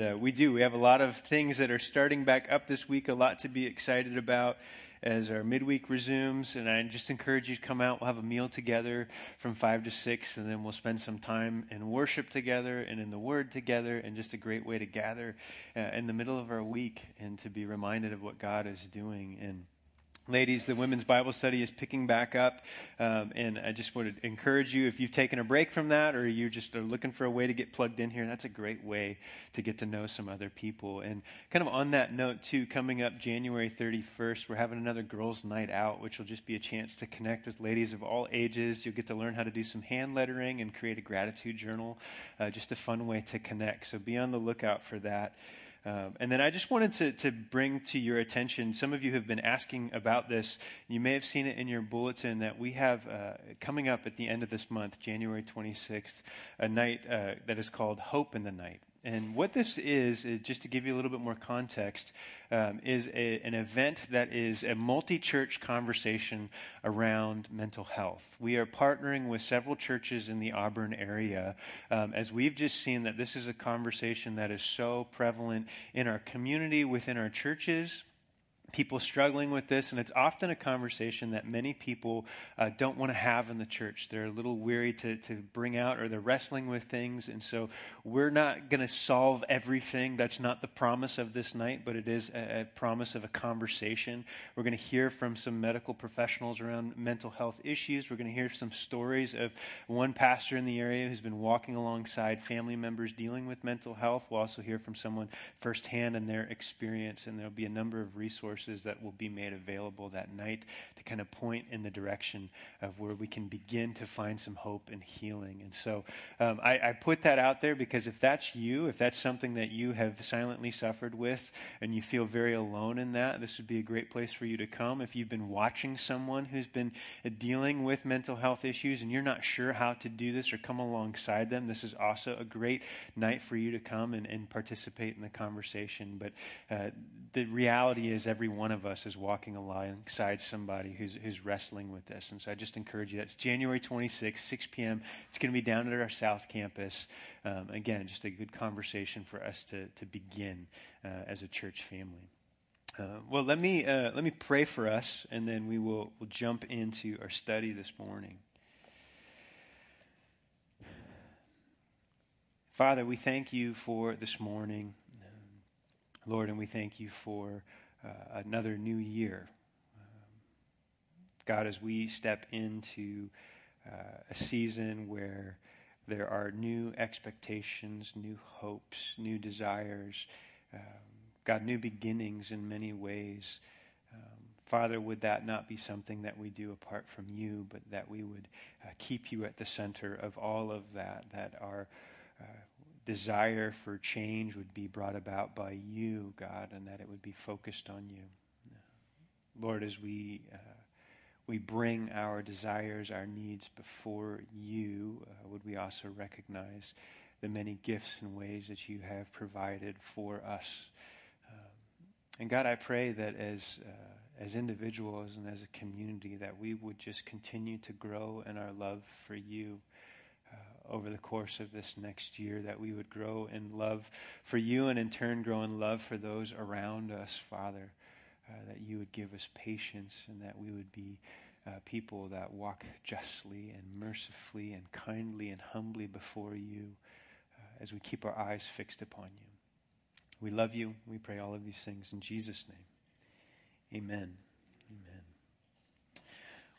Uh, we do. We have a lot of things that are starting back up this week, a lot to be excited about as our midweek resumes. And I just encourage you to come out. We'll have a meal together from 5 to 6, and then we'll spend some time in worship together and in the Word together, and just a great way to gather uh, in the middle of our week and to be reminded of what God is doing. And Ladies, the women's Bible study is picking back up, um, and I just want to encourage you if you've taken a break from that or you just are looking for a way to get plugged in here, that's a great way to get to know some other people. And kind of on that note, too, coming up January 31st, we're having another girls' night out, which will just be a chance to connect with ladies of all ages. You'll get to learn how to do some hand lettering and create a gratitude journal, uh, just a fun way to connect. So be on the lookout for that. Um, and then I just wanted to, to bring to your attention, some of you have been asking about this. You may have seen it in your bulletin that we have uh, coming up at the end of this month, January 26th, a night uh, that is called Hope in the Night. And what this is, is just to give you a little bit more context, um, is a, an event that is a multi church conversation around mental health. We are partnering with several churches in the Auburn area um, as we've just seen that this is a conversation that is so prevalent in our community, within our churches people struggling with this, and it's often a conversation that many people uh, don't want to have in the church. They're a little weary to, to bring out, or they're wrestling with things. And so we're not going to solve everything. That's not the promise of this night, but it is a, a promise of a conversation. We're going to hear from some medical professionals around mental health issues. We're going to hear some stories of one pastor in the area who's been walking alongside family members dealing with mental health. We'll also hear from someone firsthand in their experience, and there'll be a number of resources resources that will be made available that night to kind of point in the direction of where we can begin to find some hope and healing. And so um, I, I put that out there because if that's you, if that's something that you have silently suffered with and you feel very alone in that, this would be a great place for you to come. If you've been watching someone who's been dealing with mental health issues and you're not sure how to do this or come alongside them, this is also a great night for you to come and, and participate in the conversation. But uh, the reality is, every one of us is walking alongside somebody who's, who's wrestling with this. And so I just encourage you. It's January 26th, 6 p.m. It's going to be down at our South Campus. Um, again, just a good conversation for us to, to begin uh, as a church family. Uh, well, let me, uh, let me pray for us, and then we will we'll jump into our study this morning. Father, we thank you for this morning. Lord, and we thank you for uh, another new year. Um, God, as we step into uh, a season where there are new expectations, new hopes, new desires, um, God, new beginnings in many ways. Um, Father, would that not be something that we do apart from you, but that we would uh, keep you at the center of all of that, that our uh, desire for change would be brought about by you, God, and that it would be focused on you. Lord, as we uh, we bring our desires, our needs before you, uh, would we also recognize the many gifts and ways that you have provided for us? Um, and God, I pray that as uh, as individuals and as a community, that we would just continue to grow in our love for you over the course of this next year, that we would grow in love for you and in turn grow in love for those around us, Father. Uh, that you would give us patience and that we would be uh, people that walk justly and mercifully and kindly and humbly before you uh, as we keep our eyes fixed upon you. We love you. We pray all of these things in Jesus' name. Amen.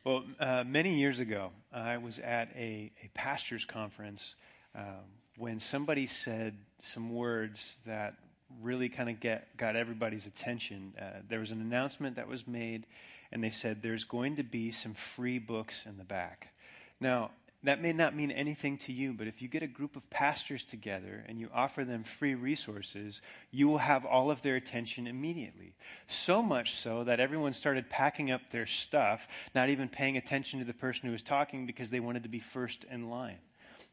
Well, uh, many years ago, I was at a, a pastor's conference um, when somebody said some words that really kind of get got everybody's attention. Uh, there was an announcement that was made, and they said there's going to be some free books in the back. Now, that may not mean anything to you, but if you get a group of pastors together and you offer them free resources, you will have all of their attention immediately. So much so that everyone started packing up their stuff, not even paying attention to the person who was talking because they wanted to be first in line.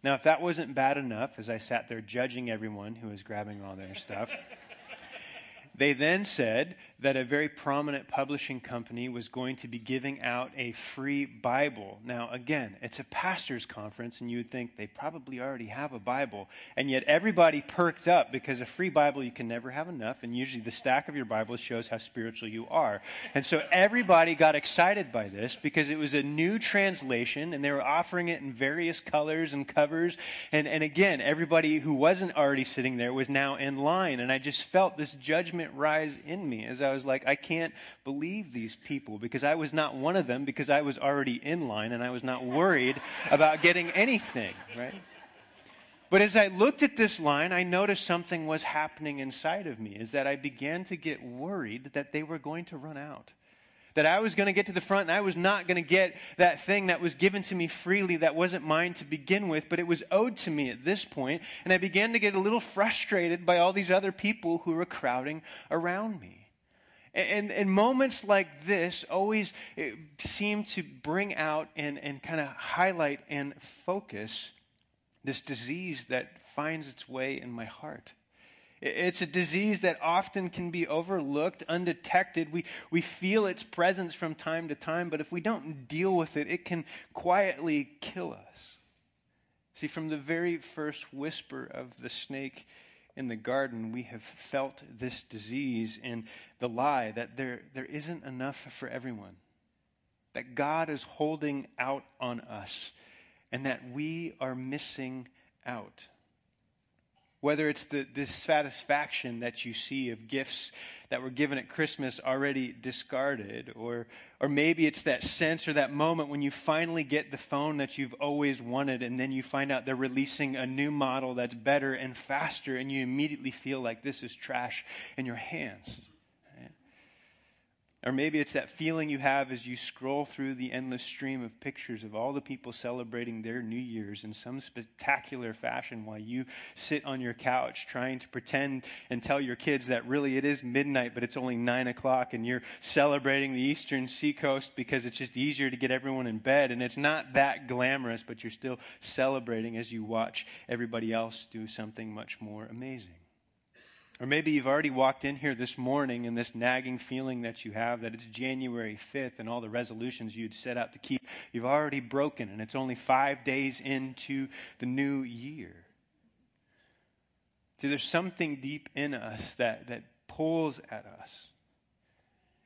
Now, if that wasn't bad enough, as I sat there judging everyone who was grabbing all their stuff, They then said that a very prominent publishing company was going to be giving out a free Bible. Now, again, it's a pastor's conference, and you would think they probably already have a Bible. And yet, everybody perked up because a free Bible, you can never have enough, and usually the stack of your Bible shows how spiritual you are. And so, everybody got excited by this because it was a new translation, and they were offering it in various colors and covers. And, and again, everybody who wasn't already sitting there was now in line. And I just felt this judgment rise in me as I was like, I can't believe these people because I was not one of them because I was already in line and I was not worried about getting anything, right? But as I looked at this line, I noticed something was happening inside of me, is that I began to get worried that they were going to run out that I was going to get to the front and I was not going to get that thing that was given to me freely that wasn't mine to begin with, but it was owed to me at this point. And I began to get a little frustrated by all these other people who were crowding around me. And, and moments like this always eh, seem to bring out and, and kind of highlight and focus this disease that finds its way in my heart. It's a disease that often can be overlooked, undetected. We, we feel its presence from time to time, but if we don't deal with it, it can quietly kill us. See, from the very first whisper of the snake in the garden, we have felt this disease and the lie that there, there isn't enough for everyone, that God is holding out on us, and that we are missing out. Whether it's the dissatisfaction that you see of gifts that were given at Christmas already discarded, or, or maybe it's that sense or that moment when you finally get the phone that you've always wanted, and then you find out they're releasing a new model that's better and faster, and you immediately feel like this is trash in your hands. Or maybe it's that feeling you have as you scroll through the endless stream of pictures of all the people celebrating their New Year's in some spectacular fashion while you sit on your couch trying to pretend and tell your kids that really it is midnight, but it's only nine o'clock, and you're celebrating the eastern seacoast because it's just easier to get everyone in bed. And it's not that glamorous, but you're still celebrating as you watch everybody else do something much more amazing. Or maybe you've already walked in here this morning and this nagging feeling that you have that it's January 5th and all the resolutions you'd set out to keep, you've already broken and it's only five days into the new year. See, there's something deep in us that, that pulls at us.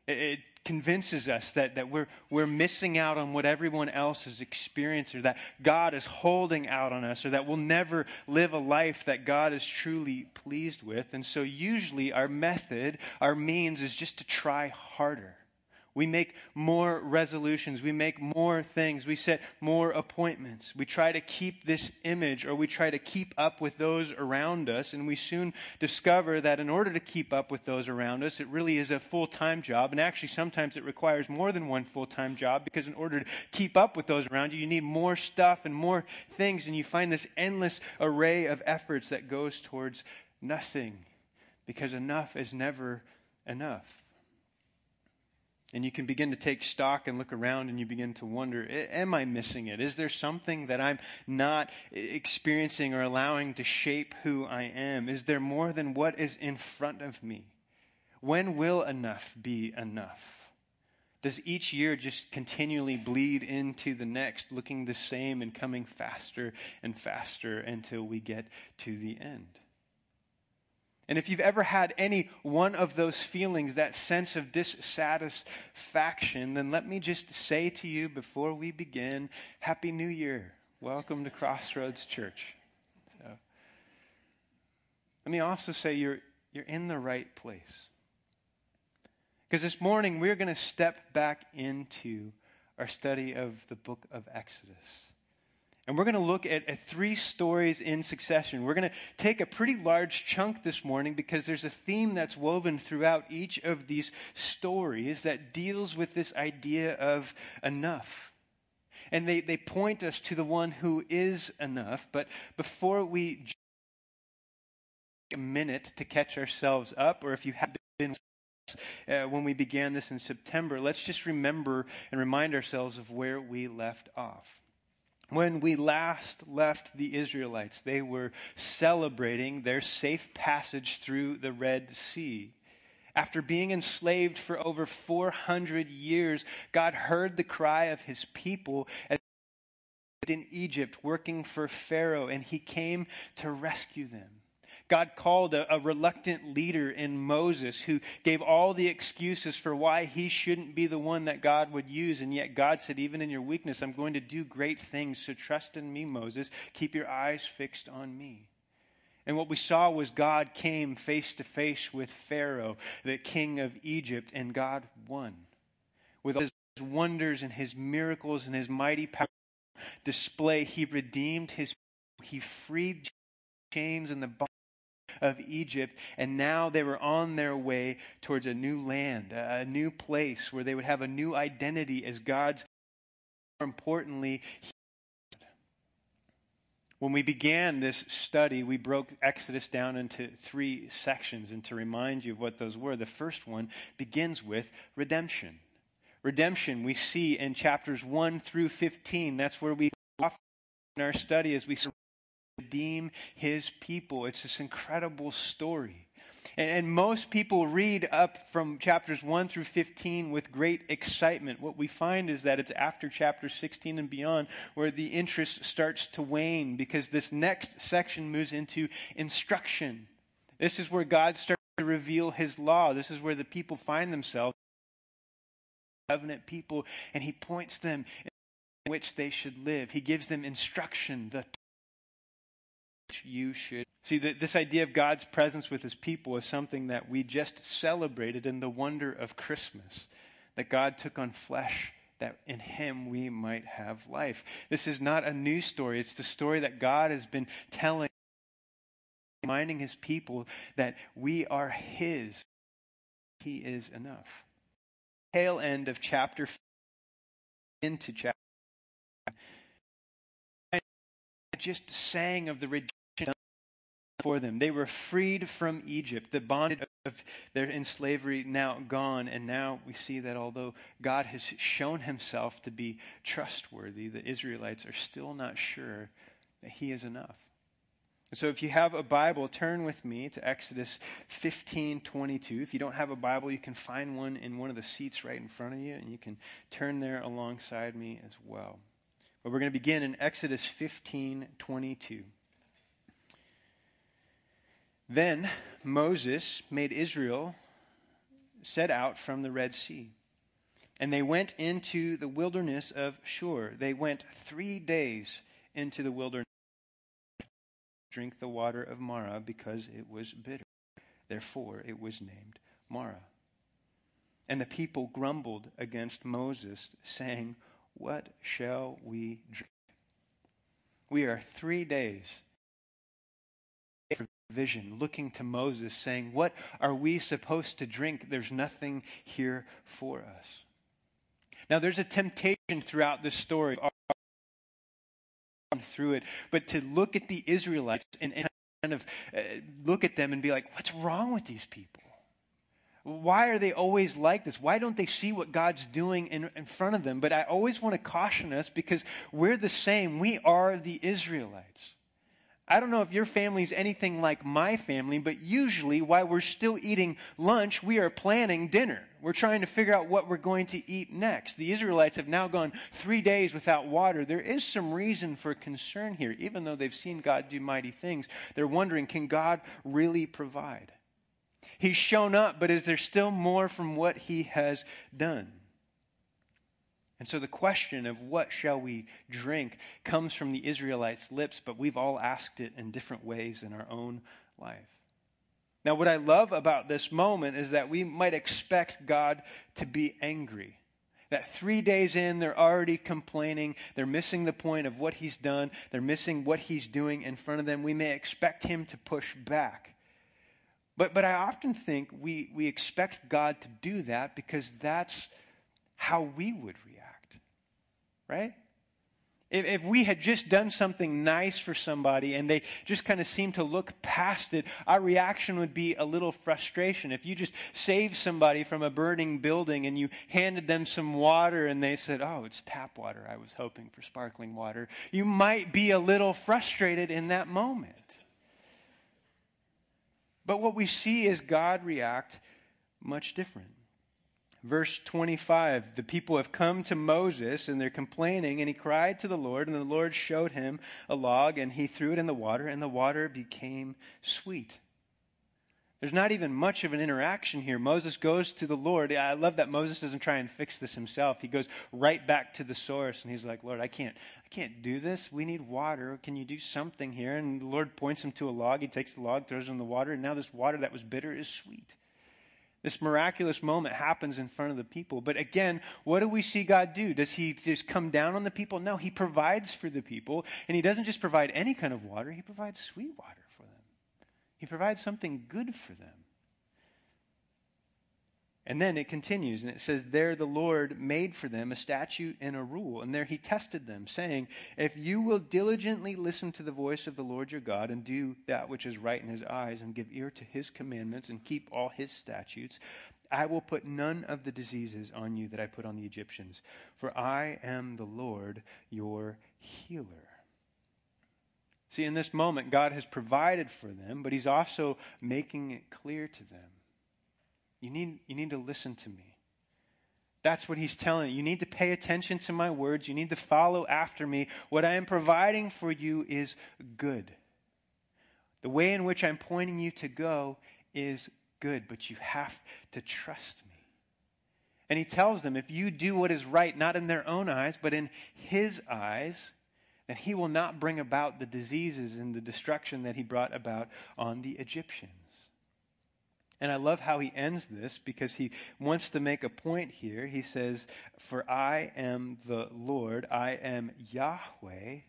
It, it convinces us that, that we're, we're missing out on what everyone else has experienced, or that God is holding out on us, or that we'll never live a life that God is truly pleased with. And so, usually, our method, our means, is just to try harder. We make more resolutions. We make more things. We set more appointments. We try to keep this image or we try to keep up with those around us. And we soon discover that in order to keep up with those around us, it really is a full time job. And actually, sometimes it requires more than one full time job because in order to keep up with those around you, you need more stuff and more things. And you find this endless array of efforts that goes towards nothing because enough is never enough. And you can begin to take stock and look around and you begin to wonder Am I missing it? Is there something that I'm not experiencing or allowing to shape who I am? Is there more than what is in front of me? When will enough be enough? Does each year just continually bleed into the next, looking the same and coming faster and faster until we get to the end? And if you've ever had any one of those feelings, that sense of dissatisfaction, then let me just say to you before we begin Happy New Year. Welcome to Crossroads Church. So, let me also say you're, you're in the right place. Because this morning we're going to step back into our study of the book of Exodus. And we're going to look at, at, three stories in succession. We're going to take a pretty large chunk this morning because there's a theme that's woven throughout each of these stories that deals with this idea of enough. And they, they point us to the one who is enough. But before we take a minute to catch ourselves up, or if you have been uh, when we began this in September, let's just remember and remind ourselves of where we left off. When we last left the Israelites, they were celebrating their safe passage through the Red Sea. After being enslaved for over 400 years, God heard the cry of his people in Egypt working for Pharaoh, and he came to rescue them. God called a, a, reluctant leader in Moses who gave all the excuses for why he shouldn't be the one that God would use. And yet God said, Even in your weakness, I'm going to do great things. So trust in me, Moses. Keep your eyes fixed on me. And what we saw was God came face to face with Pharaoh, the king of Egypt, and God won. With all his wonders and his miracles and his mighty power display, he redeemed his he freed chains and the of Egypt, and now they were on their way towards a new land, a new place where they would have a new identity as God's. More importantly, when we began this study, we broke Exodus down into three sections. And to remind you of what those were, the first one begins with redemption. Redemption we see in chapters 1 through 15. That's where we often in our study as we redeem his people. It's this incredible story. And, and, most people read up from chapters 1 through 15 with great excitement. What we find is that it's after chapter 16 and beyond where the interest starts to wane because this next section moves into instruction. This is where God starts to reveal his law. This is where the people find themselves covenant people and he points them in which they should live. He gives them instruction, the you should. See, that this idea of God's presence with his people is something that we just celebrated in the wonder of Christmas, that God took on flesh that in him we might have life. This is not a new story, it's the story that God has been telling, reminding his people that we are his. He is enough. Tail end of chapter into chapter just sang of the for them. They were freed from Egypt, the bondage of their in slavery now gone, and now we see that although God has shown himself to be trustworthy, the Israelites are still not sure that he is enough. So if you have a Bible, turn with me to Exodus 15, 22. If you don't have a Bible, you can find one in one of the seats right in front of you, and you can turn there alongside me as well. But we're going to begin in Exodus 15, 22. Then Moses made Israel set out from the Red Sea. And they went into the wilderness of Shur. They went three days into the wilderness drink the water of Marah because it was bitter. Therefore, it was named Marah. And the people grumbled against Moses, saying, What shall we drink? We are three days vision, looking to Moses, saying, What are we supposed to drink? There's nothing here for us. Now, there's a temptation throughout this story through it, but to look at the Israelites and, and kind of uh, look at them and be like, What's wrong with these people? Why are they always like this? Why don't they see what God's doing in, in front of them? But I always want to caution us because we're the same. We are the Israelites. I don't know if your family is anything like my family, but usually while we're still eating lunch, we are planning dinner. We're trying to figure out what we're going to eat next. The Israelites have now gone three days without water. There is some reason for concern here. Even though they've seen God do mighty things, they're wondering can God really provide? He's shown up, but is there still more from what he has done? And so the question of what shall we drink comes from the Israelites' lips, but we've all asked it in different ways in our own life. Now, what I love about this moment is that we might expect God to be angry. That three days in, they're already complaining. They're missing the point of what he's done. They're missing what he's doing in front of them. We may expect him to push back. But, but I often think we, we expect God to do that because that's how we would react right? If, if we had just done something nice for somebody and they just kind of seemed to look past it, our reaction would be a little frustration. If you just saved somebody from a burning building and you handed them some water and they said, Oh, it's tap water. I was hoping for sparkling water. You might be a little frustrated in that moment. But what we see is God react much different. Verse 25 the people have come to Moses and they're complaining, and he cried to the Lord, and the Lord showed him a log, and he threw it in the water, and the water became sweet. There's not even much of an interaction here. Moses goes to the Lord. I love that Moses doesn't try and fix this himself. He goes right back to the source and he's like, "Lord, I can't I can't do this. We need water. Can you do something here?" And the Lord points him to a log. He takes the log, throws it in the water, and now this water that was bitter is sweet. This miraculous moment happens in front of the people. But again, what do we see God do? Does he just come down on the people? No, he provides for the people. And he doesn't just provide any kind of water, he provides sweet water. For them. He provides something good for them. And then it continues, and it says, There the Lord made for them a statute and a rule. And there he tested them, saying, If you will diligently listen to the voice of the Lord your God, and do that which is right in his eyes, and give ear to his commandments, and keep all his statutes, I will put none of the diseases on you that I put on the Egyptians. For I am the Lord your healer. See, in this moment, God has provided for them, but He's also making it clear to them. You need, you need to listen to me. That's what he's telling you. You need to pay attention to my words. You need to follow after me. What I am providing for you is good. The way in which I'm pointing you to go is good, but you have to trust me. And he tells them if you do what is right, not in their own eyes, but in his eyes, then he will not bring about the diseases and the destruction that he brought about on the Egyptians. And I love how he ends this because he wants to make a point here. He says, For I am the Lord, I am Yahweh,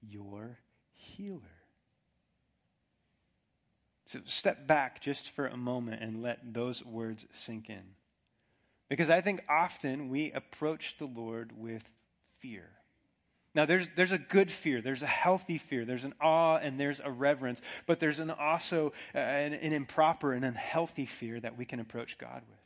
your healer. So step back just for a moment and let those words sink in. Because I think often we approach the Lord with fear. Now, there's, there's a good fear, there's a healthy fear, there's an awe, and there's a reverence, but there's an also uh, an, an improper and unhealthy fear that we can approach God with.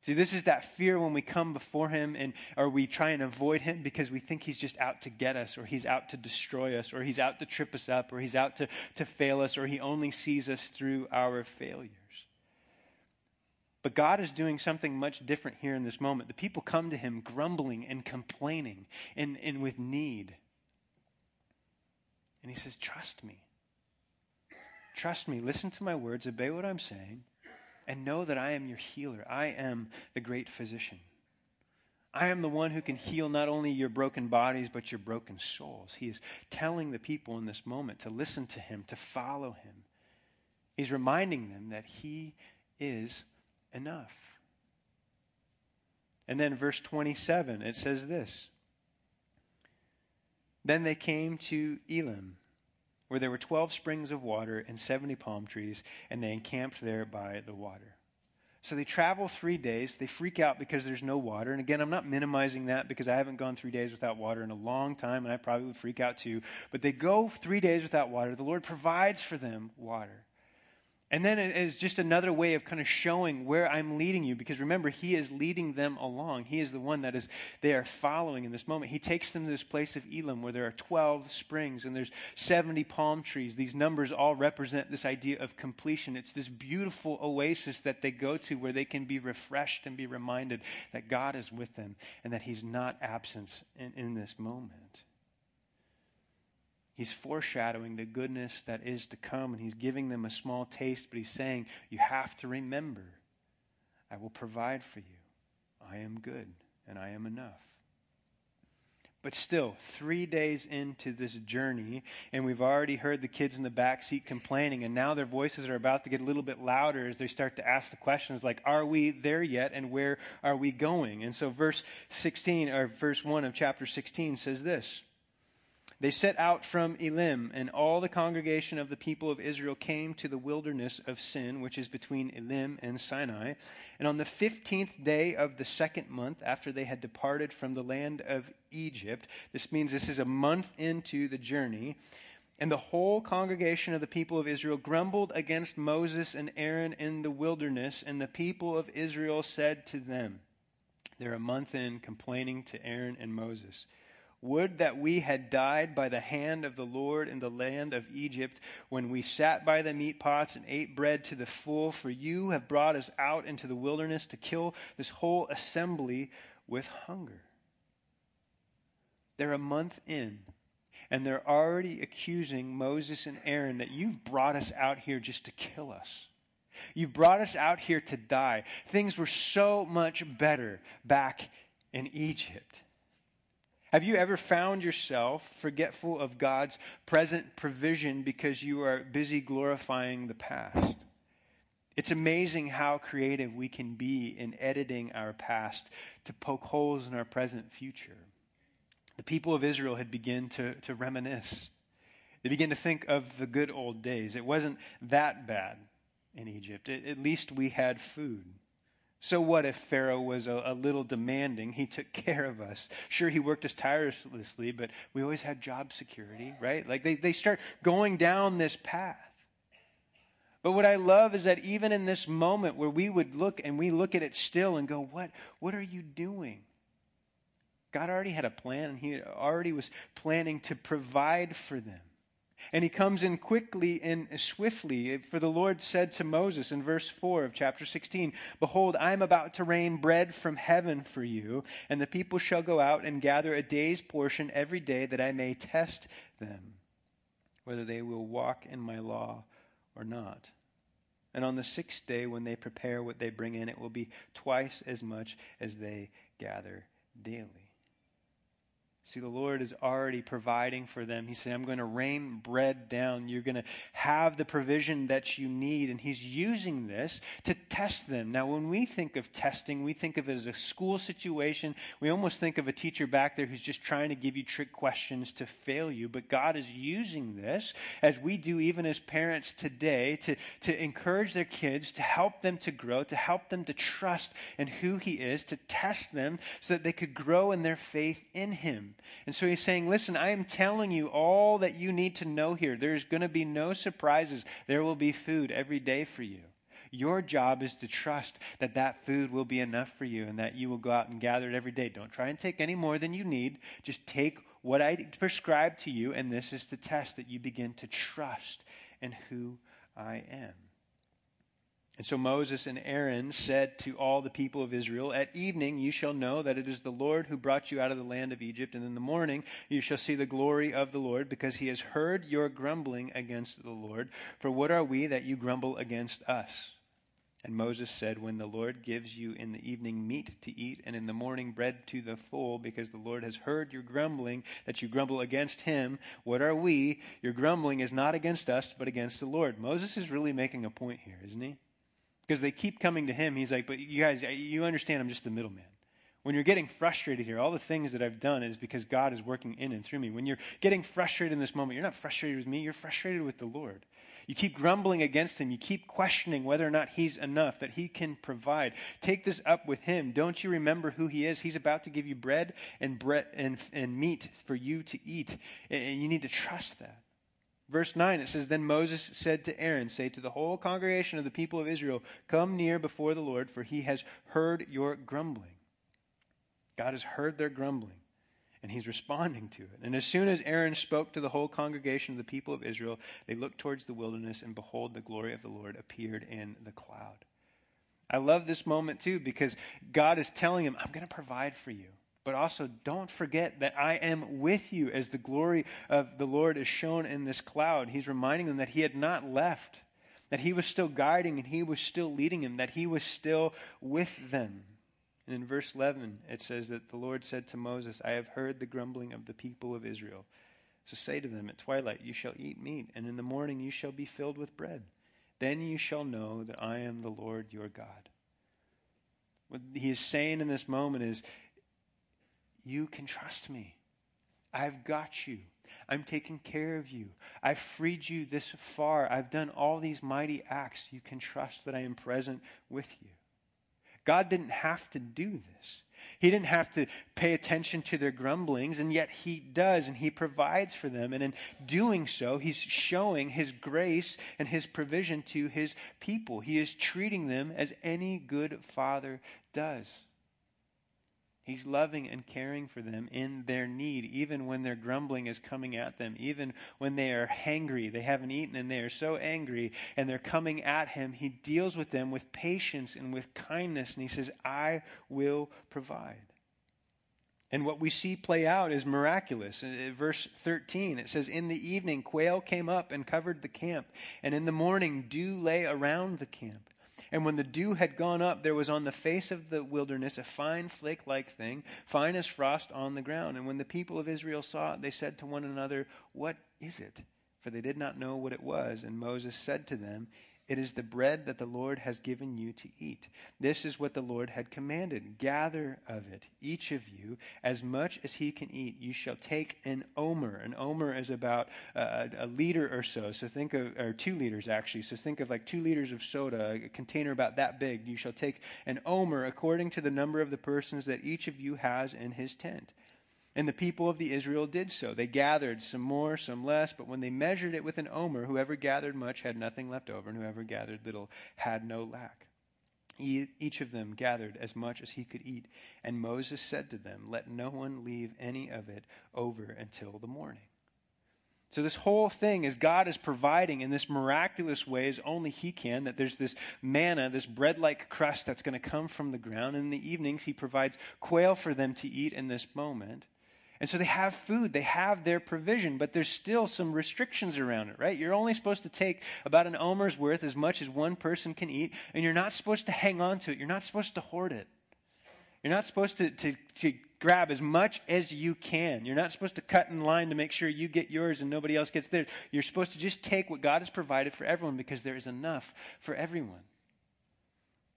See, this is that fear when we come before Him and or we try and avoid Him because we think He's just out to get us, or He's out to destroy us, or He's out to trip us up, or He's out to, to fail us, or He only sees us through our failures. But God is doing something much different here in this moment. The people come to him grumbling and complaining and, and with need. And he says, Trust me. Trust me. Listen to my words. Obey what I'm saying. And know that I am your healer. I am the great physician. I am the one who can heal not only your broken bodies, but your broken souls. He is telling the people in this moment to listen to him, to follow him. He's reminding them that he is enough. And then verse 27, it says this Then they came to Elim, where there were 12 springs of water and 70 palm trees, and they encamped there by the water. So they travel three days. They freak out because there's no water. And again, I'm not minimizing that because I haven't gone three days without water in a long time, and I probably would freak out too. But they go three days without water. The Lord provides for them water. And then it is just another way of kind of showing where I'm leading you because remember, he is leading them along. He is the one that is they are following in this moment. He takes them to this place of Elim where there are 12 springs and there's 70 palm trees. These numbers all represent this idea of completion. It's this beautiful oasis that they go to where they can be refreshed and be reminded that God is with them and that he's not absent in, in this moment. He's foreshadowing the goodness that is to come, and he's giving them a small taste, but he's saying, You have to remember, I will provide for you. I am good, and I am enough. But still, three days into this journey, and we've already heard the kids in the back seat complaining, and now their voices are about to get a little bit louder as they start to ask the questions like, Are we there yet, and where are we going? And so, verse 16, or verse 1 of chapter 16 says this. They set out from Elim, and all the congregation of the people of Israel came to the wilderness of Sin, which is between Elim and Sinai. And on the fifteenth day of the second month, after they had departed from the land of Egypt, this means this is a month into the journey, and the whole congregation of the people of Israel grumbled against Moses and Aaron in the wilderness, and the people of Israel said to them, They're a month in complaining to Aaron and Moses. Would that we had died by the hand of the Lord in the land of Egypt, when we sat by the meat pots and ate bread to the full, for you have brought us out into the wilderness to kill this whole assembly with hunger. They're a month in, and they're already accusing Moses and Aaron that you've brought us out here just to kill us. You've brought us out here to die. Things were so much better back in Egypt. Have you ever found yourself forgetful of God's present provision because you are busy glorifying the past? It's amazing how creative we can be in editing our past to poke holes in our present future. The people of Israel had begun to, to reminisce. They began to think of the good old days. It wasn't that bad in Egypt. It, at least we had food. So, what if Pharaoh was a, a, little demanding? He took care of us. Sure, he worked us tirelessly, but we always had job security, right? Like they, they start going down this path. But what I love is that even in this moment where we would look and we look at it still and go, What, what are you doing? God already had a plan, and He already was planning to provide for them. And he comes in quickly and swiftly. For the Lord said to Moses in verse 4 of chapter 16 Behold, I am about to rain bread from heaven for you, and the people shall go out and gather a day's portion every day, that I may test them, whether they will walk in my law or not. And on the sixth day, when they prepare what they bring in, it will be twice as much as they gather daily. See, the Lord is already providing for them. He said, I'm going to rain bread down. You're going to have the provision that you need. And He's using this to test them. Now, when we think of testing, we think of it as a school situation. We almost think of a teacher back there who's just trying to give you trick questions to fail you. But God is using this, as we do even as parents today, to, to encourage their kids, to help them to grow, to help them to trust in who He is, to test them so that they could grow in their faith in Him. And so he's saying, Listen, I am telling you all that you need to know here. There's going to be no surprises. There will be food every day for you. Your job is to trust that that food will be enough for you and that you will go out and gather it every day. Don't try and take any more than you need. Just take what I prescribe to you, and this is the test that you begin to trust in who I am. And so Moses and Aaron said to all the people of Israel, At evening you shall know that it is the Lord who brought you out of the land of Egypt, and in the morning you shall see the glory of the Lord, because he has heard your grumbling against the Lord. For what are we that you grumble against us? And Moses said, When the Lord gives you in the evening meat to eat, and in the morning bread to the full, because the Lord has heard your grumbling, that you grumble against him, what are we? Your grumbling is not against us, but against the Lord. Moses is really making a point here, isn't he? Because they keep coming to him. He's like, but you guys, you understand I'm just the middleman. When you're getting frustrated here, all the things that I've done is because God is working in and through me. When you're getting frustrated in this moment, you're not frustrated with me, you're frustrated with the Lord. You keep grumbling against him. You keep questioning whether or not he's enough, that he can provide. Take this up with him. Don't you remember who he is? He's about to give you bread and bread and, and meat for you to eat. And you need to trust that. Verse 9, it says, Then Moses said to Aaron, Say to the whole congregation of the people of Israel, Come near before the Lord, for he has heard your grumbling. God has heard their grumbling, and he's responding to it. And as soon as Aaron spoke to the whole congregation of the people of Israel, they looked towards the wilderness, and behold, the glory of the Lord appeared in the cloud. I love this moment too because God is telling him, I'm going to provide for you. But also, don't forget that I am with you as the glory of the Lord is shown in this cloud. He's reminding them that he had not left, that he was still guiding and he was still leading them, that he was still with them. And in verse 11, it says that the Lord said to Moses, I have heard the grumbling of the people of Israel. So say to them, At twilight you shall eat meat, and in the morning you shall be filled with bread. Then you shall know that I am the Lord your God. What he is saying in this moment is, you can trust me. I've got you. I'm taking care of you. I've freed you this far. I've done all these mighty acts. You can trust that I am present with you. God didn't have to do this. He didn't have to pay attention to their grumblings, and yet He does, and He provides for them. And in doing so, He's showing His grace and His provision to His people. He is treating them as any good father does. He's loving and caring for them in their need, even when their grumbling is coming at them, even when they are hangry, they haven't eaten, and they are so angry, and they're coming at him. He deals with them with patience and with kindness, and he says, I will provide. And what we see play out is miraculous. In verse 13, it says, In the evening, quail came up and covered the camp, and in the morning, dew lay around the camp. And when the dew had gone up, there was on the face of the wilderness a fine flake like thing, fine as frost on the ground. And when the people of Israel saw it, they said to one another, What is it? For they did not know what it was. And Moses said to them, it is the bread that the Lord has given you to eat. This is what the Lord had commanded. Gather of it, each of you, as much as he can eat. You shall take an omer. An omer is about uh, a liter or so. So think of, or two liters actually. So think of like two liters of soda, a container about that big. You shall take an omer according to the number of the persons that each of you has in his tent. And the people of the Israel did so. They gathered some more, some less, but when they measured it with an omer, whoever gathered much had nothing left over, and whoever gathered little had no lack. Each of them gathered as much as he could eat. And Moses said to them, Let no one leave any of it over until the morning. So, this whole thing is God is providing in this miraculous way as only He can, that there's this manna, this bread like crust that's going to come from the ground. And in the evenings, He provides quail for them to eat in this moment. And so they have food, they have their provision, but there's still some restrictions around it, right? You're only supposed to take about an omer's worth, as much as one person can eat, and you're not supposed to hang on to it. You're not supposed to hoard it. You're not supposed to, to, to grab as much as you can. You're not supposed to cut in line to make sure you get yours and nobody else gets theirs. You're supposed to just take what God has provided for everyone because there is enough for everyone.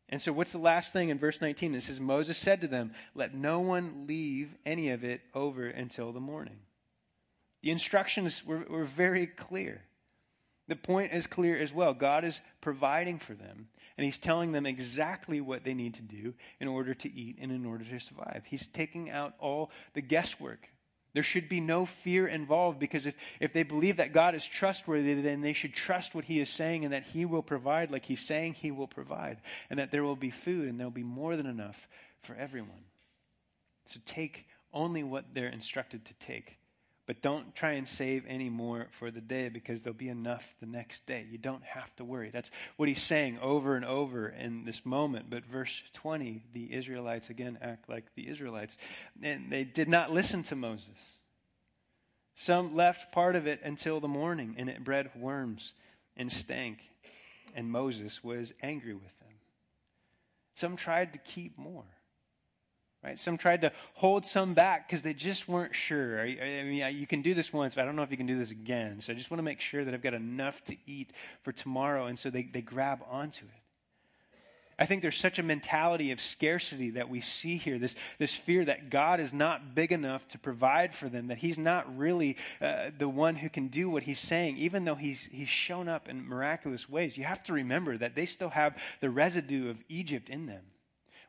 And so, what's the last thing in verse 19? It says, Moses said to them, Let no one leave any of it over until the morning. The instructions were, were very clear. The point is clear as well. God is providing for them, and He's telling them exactly what they need to do in order to eat and in order to survive. He's taking out all the guesswork there should be no fear involved because if, if they believe that God is trustworthy, then they should trust what He is saying and that He will provide like He's saying He will provide, and that there will be food and there will be more than enough for everyone. So take only what they're instructed to take. But don't try and save any more for the day because there'll be enough the next day. You don't have to worry. That's what he's saying over and over in this moment. But verse 20, the Israelites again act like the Israelites. And they did not listen to Moses. Some left part of it until the morning, and it bred worms and stank. And Moses was angry with them. Some tried to keep more. Right? Some tried to hold some back because they just weren't sure. I, mean, you can do this once, but I don't know if you can do this again. So I just want to make sure that I've got enough to eat for tomorrow. And so they, they grab onto it. I think there's such a mentality of scarcity that we see here this, this fear that God is not big enough to provide for them, that He's not really uh, the one who can do what He's saying, even though he's, he's shown up in miraculous ways. You have to remember that they still have the residue of Egypt in them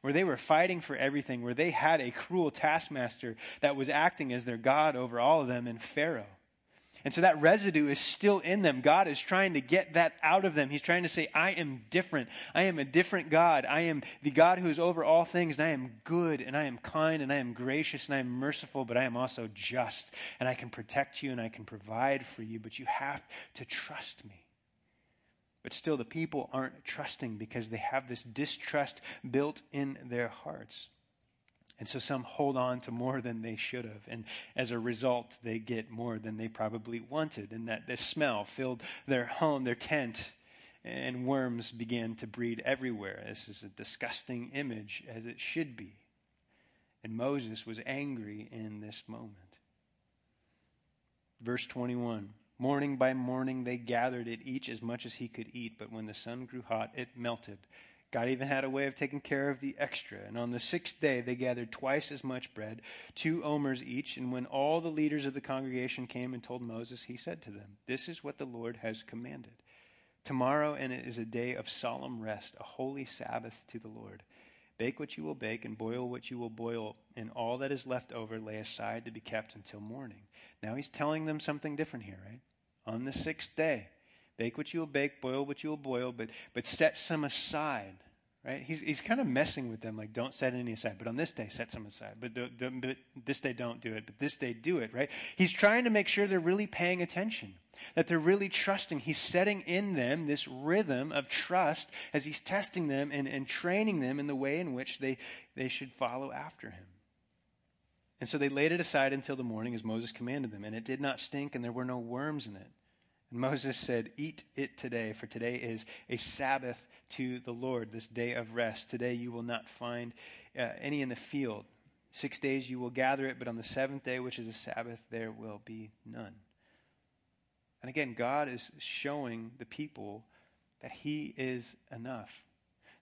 where they were fighting for everything, where they had a cruel taskmaster that was acting as their God over all of them in Pharaoh. And so that residue is still in them. God is trying to get that out of them. He's trying to say, I am different. I am a different God. I am the God who is over all things, and I am good, and I am kind, and I am gracious, and I am merciful, but I am also just, and I can protect you, and I can provide for you, but you have to trust me. But still, the people aren't trusting because they have this distrust built in their hearts. And so some hold on to more than they should have. And as a result, they get more than they probably wanted. And that this smell filled their home, their tent, and worms began to breed everywhere. This is a disgusting image, as it should be. And Moses was angry in this moment. Verse 21 Morning by morning they gathered it, each as much as he could eat, but when the sun grew hot, it melted. God even had a way of taking care of the extra. And on the sixth day, they gathered twice as much bread, two omers each. And when all the leaders of the congregation came and told Moses, he said to them, This is what the Lord has commanded. Tomorrow and it is a day of solemn rest, a holy Sabbath to the Lord. Bake what you will bake and boil what you will boil, and all that is left over lay aside to be kept until morning. Now he's telling them something different here, right? On the sixth day, Bake what you will bake, boil what you will boil, but, but set some aside. Right? He's, he's kind of messing with them, like, don't set any aside. But on this day, set some aside. But, do, do, but this day, don't do it. But this day, do it, right? He's trying to make sure they're really paying attention, that they're really trusting. He's setting in them this rhythm of trust as he's testing them and, and training them in the way in which they, they should follow after him. And so they laid it aside until the morning as Moses commanded them, and it did not stink, and there were no worms in it. And Moses said, Eat it today, for today is a Sabbath to the Lord, this day of rest. Today you will not find uh, any in the field. Six days you will gather it, but on the seventh day, which is a Sabbath, there will be none. And again, God is showing the people that He is enough,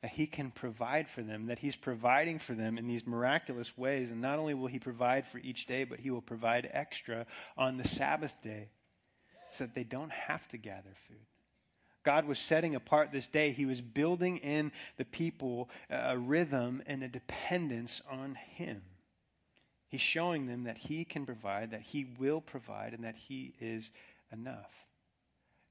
that He can provide for them, that He's providing for them in these miraculous ways. And not only will He provide for each day, but He will provide extra on the Sabbath day so that they don't have to gather food. God was setting apart this day. He was building in the people a rhythm and a dependence on Him. He's showing them that He can provide, that He will provide, and that He is enough.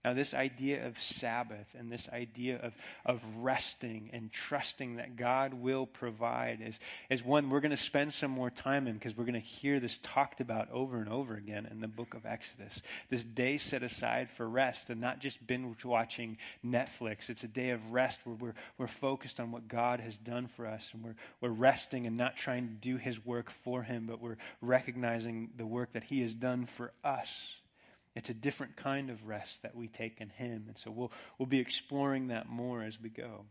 Now, this idea of Sabbath and this idea of, of resting and trusting that God will provide is, is one we're going to spend some more time in because we're going to hear this talked about over and over again in the book of Exodus. This day set aside for rest and not just binge watching Netflix. It's a day of rest where we're, we're focused on what God has done for us and we're, we're resting and not trying to do His work for Him, but we're recognizing the work that He has done for us. It's a different kind of rest that we take in Him. And so we'll, we'll be exploring that more as we go.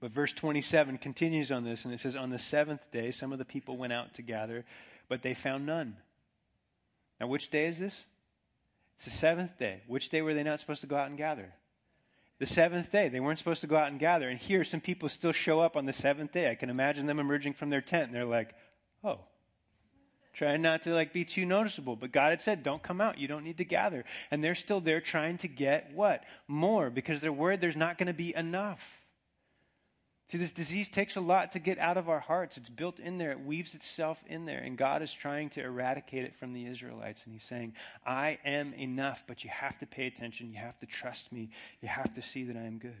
But verse 27 continues on this, and it says, On the seventh day, some of the people went out to gather, but they found none. Now, which day is this? It's the seventh day. Which day were they not supposed to go out and gather? The seventh day. They weren't supposed to go out and gather. And here, some people still show up on the seventh day. I can imagine them emerging from their tent, and they're like, Oh, trying not to like be too noticeable but god had said don't come out. You don't need to gather. And they're still there trying to get what? More because they're worried there's not going to be enough. See this disease takes a lot to get out of our hearts. It's built in there. It weaves itself in there. And god is trying to eradicate it from the israelites. And he's saying i am enough but you have to pay attention. You have to trust me. You have to see that i am good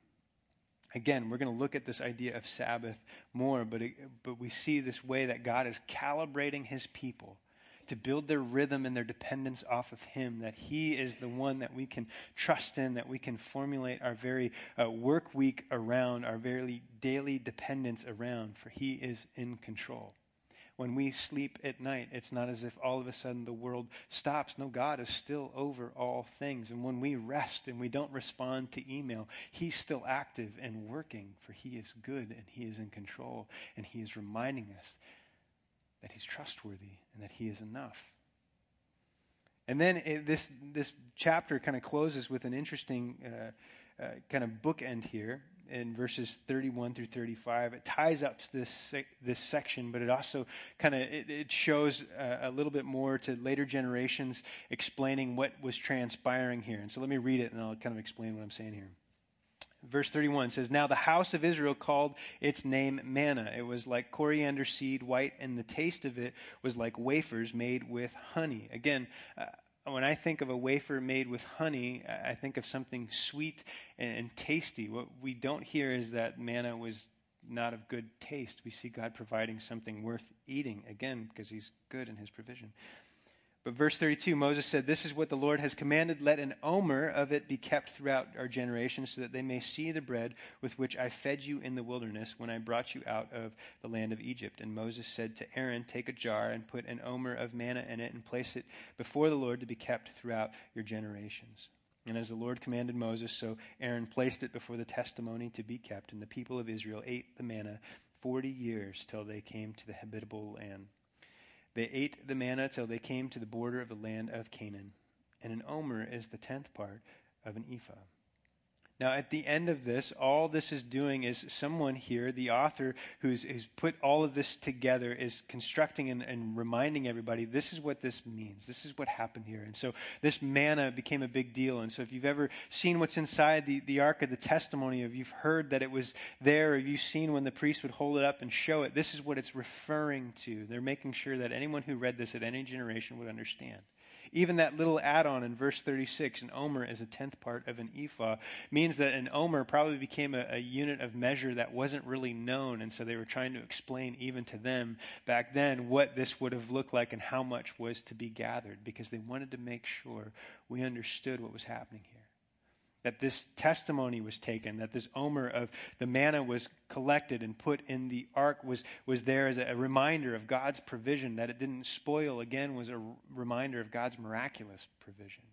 Again, we're going to look at this idea of Sabbath more, but, it, but we see this way that God is calibrating his people to build their rhythm and their dependence off of him, that he is the one that we can trust in, that we can formulate our very uh, work week around, our very daily dependence around, for he is in control when we sleep at night, it's not as if all of a sudden the world stops. No, God is still over all things. And when we rest and we don't respond to email, He's still active and working, for He is good and He is in control. And He is reminding us that He's trustworthy and that He is enough. And then it, this, this chapter kind of closes with an interesting uh, uh, kind of bookend here in verses 31 through 35. It ties up this this section, but it also kind of it, it, shows a, a, little bit more to later generations, explaining what was transpiring here. And so let me read it, and I'll kind of explain what I'm saying here. Verse 31 says, Now the house of Israel called its name manna. It was like coriander seed, white, and the taste of it was like wafers made with honey. Again, uh, when I think of a wafer made with honey, I think of something sweet and, tasty. What we don't hear is that manna was not of good taste. We see God providing something worth eating, again, because He's good in His provision. But verse 32, Moses said, This is what the Lord has commanded. Let an omer of it be kept throughout our generations, so that they may see the bread with which I fed you in the wilderness when I brought you out of the land of Egypt. And Moses said to Aaron, Take a jar and put an omer of manna in it, and place it before the Lord to be kept throughout your generations. And as the Lord commanded Moses, so Aaron placed it before the testimony to be kept. And the people of Israel ate the manna forty years till they came to the habitable land. They ate the manna till they came to the border of the land of Canaan. And an omer is the tenth part of an ephah. Now, at the end of this, all this is doing is someone here, the author who's, who's put all of this together, is constructing and, and, reminding everybody this is what this means. This is what happened here. And so this manna became a big deal. And so if you've ever seen what's inside the, the Ark of the Testimony, if you've heard that it was there, or you've seen when the priest would hold it up and show it, this is what it's referring to. They're making sure that anyone who read this at any generation would understand. Even that little add on in verse 36, an omer is a tenth part of an ephah, means that an omer probably became a, a, unit of measure that wasn't really known. And so they were trying to explain, even to them back then, what this would have looked like and how much was to be gathered because they wanted to make sure we understood what was happening here that this testimony was taken, that this omer of the manna was collected and put in the ark was, was there as a, reminder of God's provision, that it didn't spoil, again, was a reminder of God's miraculous provision.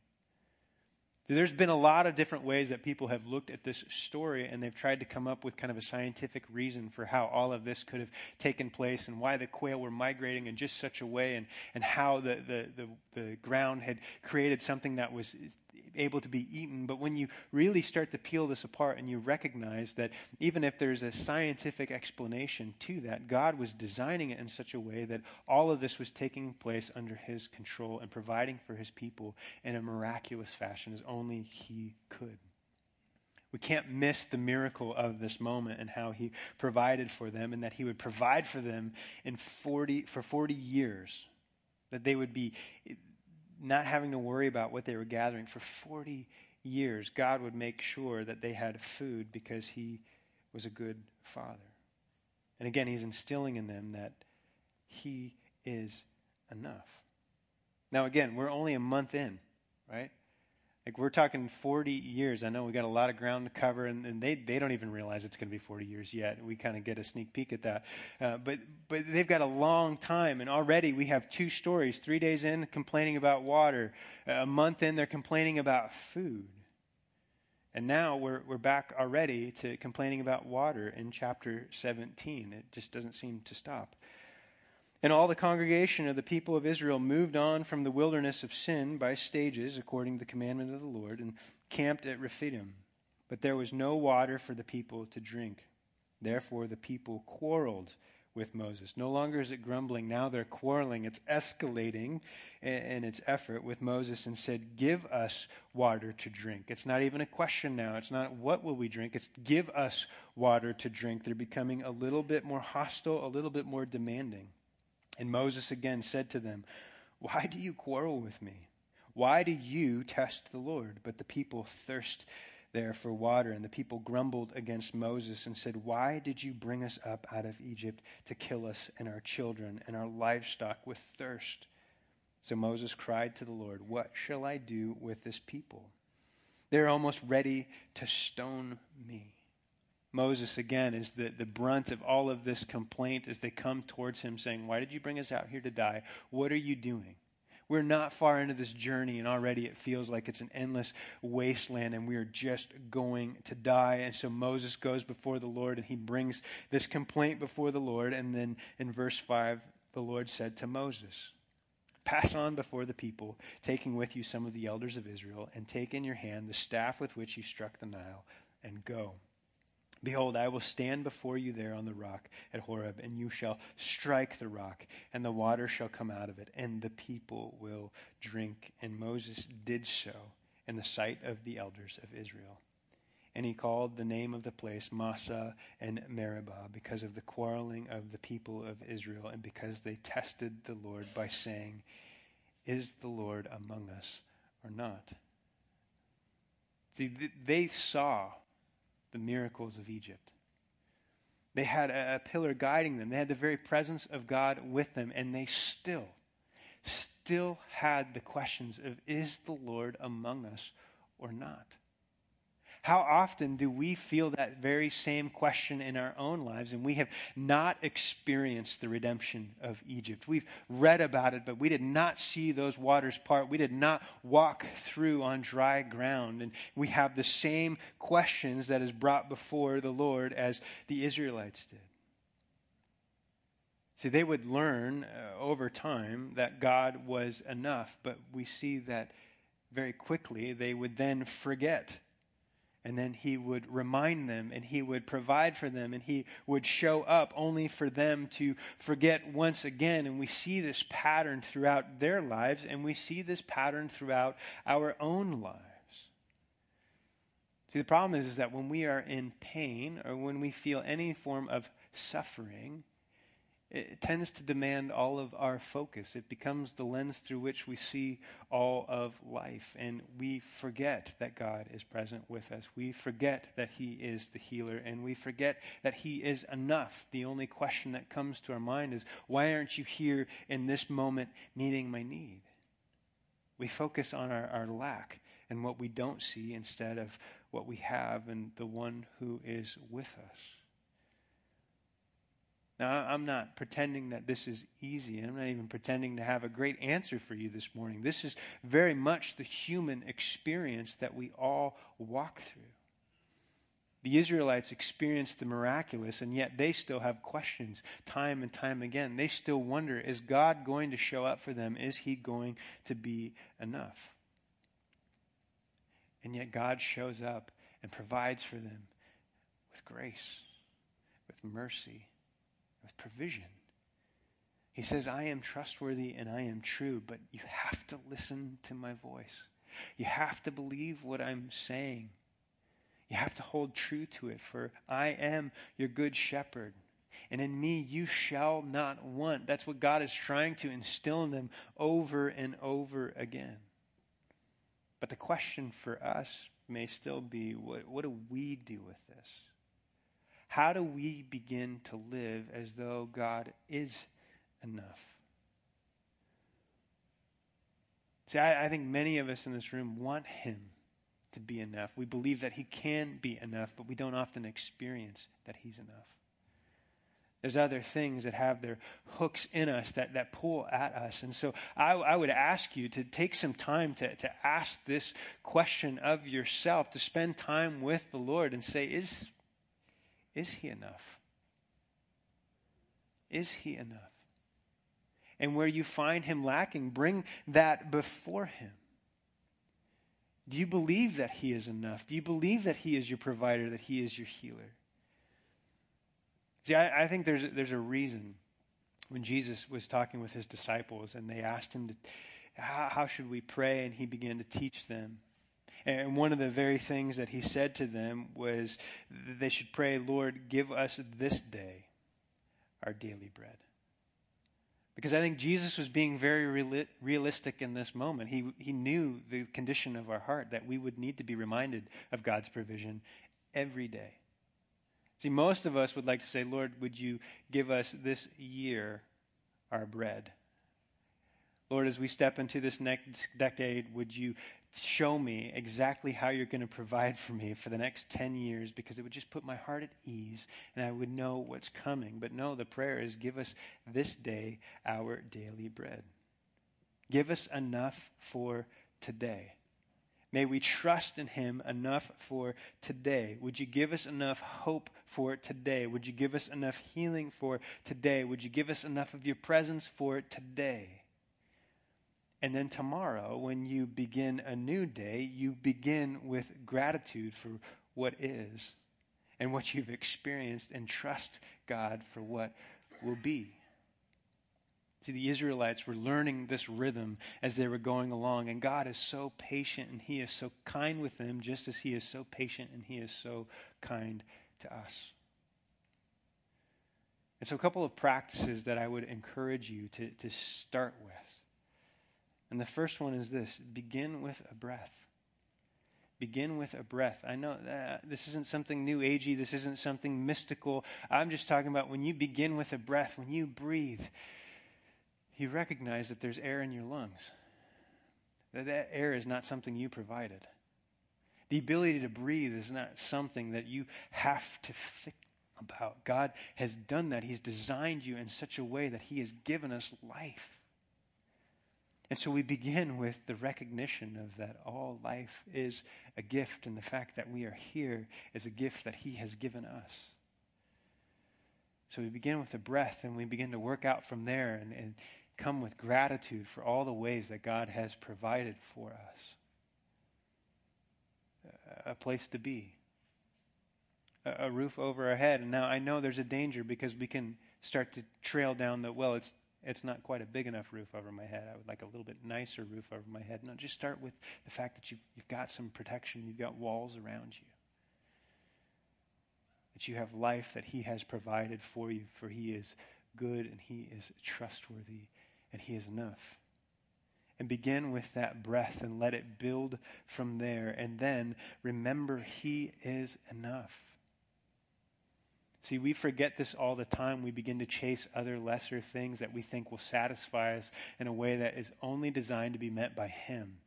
There's been a lot of different ways that people have looked at this story and they've tried to come up with kind of a scientific reason for how all of this could have taken place and why the quail were migrating in just such a way and, and how the, the, the, the ground had created something that was able to be eaten. But when you really start to peel this apart and you recognize that even if there's a scientific explanation to that, God was designing it in such a way that all of this was taking place under His control and providing for His people in a miraculous fashion as only He could. We can't miss the miracle of this moment and how he provided for them and that he would provide for them in 40 for 40 years that they would be not having to worry about what they were gathering for 40 years, God would make sure that they had food because He was a good Father. And again, He's instilling in them that He is enough. Now, again, we're only a month in, right? Like we're talking 40 years. I know we got a lot of ground to cover, and, and they, they don't even realize it's going to be 40 years yet. We kind of get a sneak peek at that. Uh, but, but they've got a long time, and already we have two stories. Three days in, complaining about water. A month in, they're complaining about food. And now we're, we're back already to complaining about water in chapter 17. It just doesn't seem to stop. And all the congregation of the people of Israel moved on from the wilderness of sin by stages, according to the commandment of the Lord, and camped at Rephidim. But there was no water for the people to drink. Therefore, the people quarreled with Moses. No longer is it grumbling, now they're quarreling. It's escalating in its effort with Moses and said, Give us water to drink. It's not even a question now. It's not what will we drink, it's give us water to drink. They're becoming a little bit more hostile, a little bit more demanding. And Moses again said to them, Why do you quarrel with me? Why do you test the Lord? But the people thirst there for water. And the people grumbled against Moses and said, Why did you bring us up out of Egypt to kill us and our children and our livestock with thirst? So Moses cried to the Lord, What shall I do with this people? They're almost ready to stone me. Moses, again, is the, the brunt of all of this complaint as they come towards him saying, Why did you bring us out here to die? What are you doing? We're not far into this journey, and already it feels like it's an endless wasteland, and we are just going to die. And so Moses goes before the Lord, and he brings this complaint before the Lord. And then in verse 5, the Lord said to Moses, Pass on before the people, taking with you some of the elders of Israel, and take in your hand the staff with which you struck the Nile, and go. Behold, I will stand before you there on the rock at Horeb, and you shall strike the rock, and the water shall come out of it, and the people will drink. And Moses did so in the sight of the elders of Israel. And he called the name of the place Massah and Meribah because of the quarreling of the people of Israel, and because they tested the Lord by saying, Is the Lord among us or not? See, they saw the miracles of Egypt. They had a, pillar guiding them. They had the very presence of God with them, and they still, still had the questions of is the Lord among us or not? How often do we feel that very same question in our own lives and we have not experienced the redemption of Egypt? We've read about it, but we did not see those waters part. We did not walk through on dry ground. And we have the same questions that is brought before the Lord as the Israelites did. See, they would learn uh, over time that God was enough, but we see that very quickly they would then forget And then he would remind them and he would provide for them and he would show up only for them to forget once again. And we see this pattern throughout their lives and we see this pattern throughout our own lives. See, the problem is, is that when we are in pain or when we feel any form of suffering, it tends to demand all of our focus. It becomes the lens through which we see all of life. And we forget that God is present with us. We forget that He is the healer. And we forget that He is enough. The only question that comes to our mind is why aren't you here in this moment meeting my need? We focus on our, our lack and what we don't see instead of what we have and the one who is with us. Now, I'm not pretending that this is easy. I'm not even pretending to have a great answer for you this morning. This is very much the human experience that we all walk through. The Israelites experienced the miraculous, and yet they still have questions time and time again. They still wonder is God going to show up for them? Is He going to be enough? And yet God shows up and provides for them with grace, with mercy provision. He says, I am trustworthy and I am true, but you have to listen to my voice. You have to believe what I'm saying. You have to hold true to it, for I am your good shepherd. And in me you shall not want. That's what God is trying to instill in them over and over again. But the question for us may still be what, what do we do with this? How do we begin to live as though God is enough? See, I, I, think many of us in this room want Him to be enough. We believe that He can be enough, but we don't often experience that He's enough. There's other things that have their hooks in us that, that pull at us. And so I, I would ask you to take some time to, to ask this question of yourself, to spend time with the Lord and say, Is, is he enough? Is he enough? And where you find him lacking, bring that before him. Do you believe that he is enough? Do you believe that he is your provider, that he is your healer? See, I, I think there's, there's a reason when Jesus was talking with his disciples and they asked him, to, how, how should we pray? And he began to teach them. And one of the very things that he said to them was they should pray, Lord, give us this day our daily bread. Because I think Jesus was being very realistic in this moment. He, he knew the condition of our heart, that we would need to be reminded of God's provision every day. See, most of us would like to say, Lord, would you give us this year our bread? Lord, as we step into this next decade, would you show me exactly how you're going to provide for me for the next 10 years because it would just put my heart at ease and I would know what's coming. But no, the prayer is give us this day our daily bread. Give us enough for today. May we trust in Him enough for today. Would you give us enough hope for today? Would you give us enough healing for today? Would you give us enough of your presence for today? And then tomorrow, when you begin a new day, you begin with gratitude for what is and what you've experienced and trust God for what will be. See, the Israelites were learning this rhythm as they were going along, and God is so patient and He is so kind with them, just as He is so patient and He is so kind to us. And so, a couple of practices that I would encourage you to, to start with. And the first one is this begin with a breath. Begin with a breath. I know that uh, this isn't something new agey, this isn't something mystical. I'm just talking about when you begin with a breath, when you breathe, you recognize that there's air in your lungs. That that air is not something you provided. The ability to breathe is not something that you have to think about. God has done that. He's designed you in such a way that He has given us life. And so we begin with the recognition of that all life is a gift, and the fact that we are here is a gift that He has given us. So we begin with the breath, and we begin to work out from there and, and come with gratitude for all the ways that God has provided for us. a place to be, a, a roof over our head. And now I know there's a danger because we can start to trail down the, well, it's, it's not quite a big enough roof over my head. I would like a little bit nicer roof over my head. No, just start with the fact that you've, you've got some protection, you've got walls around you. That you have life that He has provided for you, for He is good and He is trustworthy and He is enough and begin with that breath and let it build from there. And then remember, He is enough. See, we forget this all the time. We begin to chase other lesser things that we think will satisfy us in a way that is only designed to be met by Him.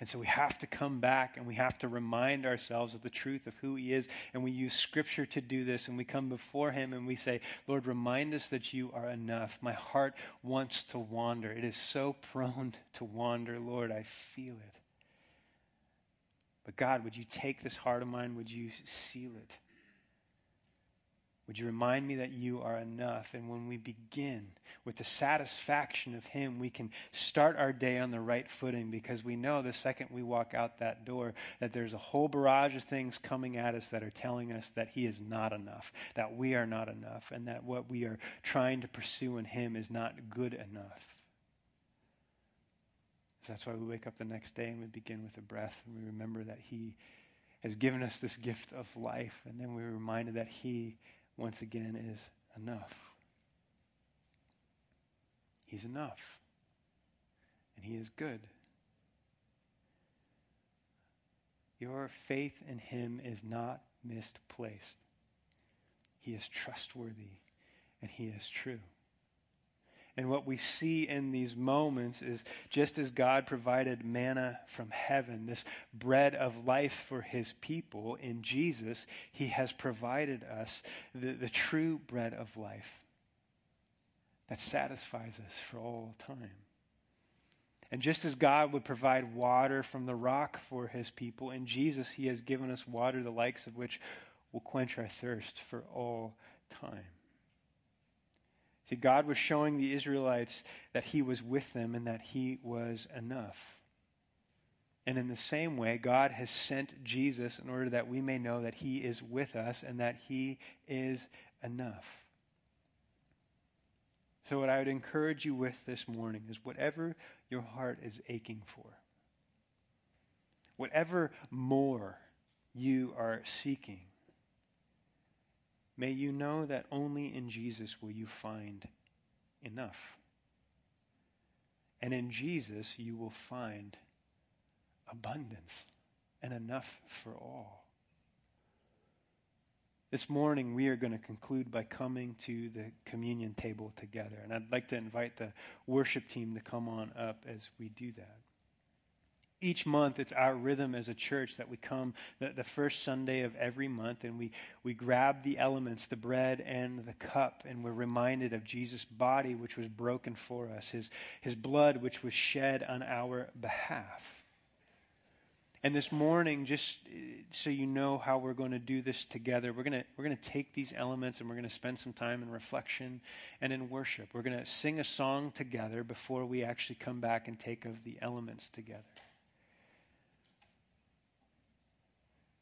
And so we have to come back and we have to remind ourselves of the truth of who He is. And we use Scripture to do this. And we come before Him and we say, Lord, remind us that you are enough. My heart wants to wander. It is so prone to wander. Lord, I feel it. But God, would you take this heart of mine? Would you seal it? Would you remind me that you are enough? And when we begin with the satisfaction of Him, we can start our day on the right footing because we know the second we walk out that door that there's a whole barrage of things coming at us that are telling us that He is not enough, that we are not enough, and that what we are trying to pursue in Him is not good enough. So that's why we wake up the next day and we begin with a breath and we remember that He has given us this gift of life, and then we're reminded that He once again, is enough. He's enough. And He is good. Your faith in Him is not misplaced. He is trustworthy and He is true. And what we see in these moments is just as God provided manna from heaven, this bread of life for his people in Jesus, he has provided us the, the true bread of life that satisfies us for all time. And just as God would provide water from the rock for his people, in Jesus, he has given us water the likes of which will quench our thirst for all time. See, God was showing the Israelites that He was with them and that He was enough. And in the same way, God has sent Jesus in order that we may know that He is with us and that He is enough. So, what I would encourage you with this morning is whatever your heart is aching for, whatever more you are seeking, May you know that only in Jesus will you find enough. And in Jesus, you will find abundance and enough for all. This morning, we are going to conclude by coming to the communion table together. And I'd like to invite the worship team to come on up as we do that each month it's our rhythm as a church that we come the, the, first sunday of every month and we, we grab the elements the bread and the cup and we're reminded of jesus body which was broken for us his, his blood which was shed on our behalf. And this morning just uh, so you know how we're going to do this together we're going to we're going to take these elements and we're going to spend some time in reflection and in worship. We're going to sing a song together before we actually come back and take of the elements together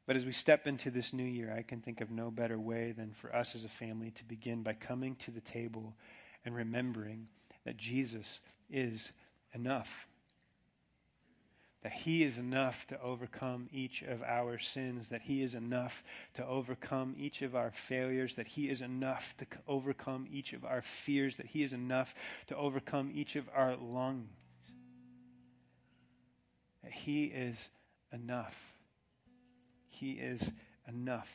But as we step into this new year, I can think of no better way than for us as a family to begin by coming to the table and remembering that Jesus is enough. That He is enough to overcome each of our sins, that He is enough to overcome each of our failures, that He is enough to overcome each of our fears, that He is enough to overcome each of our longings. That He is enough. He is enough.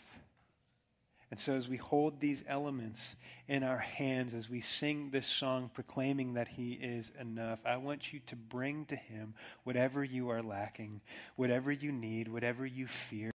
And so, as we hold these elements in our hands, as we sing this song proclaiming that He is enough, I want you to bring to Him whatever you are lacking, whatever you need, whatever you fear.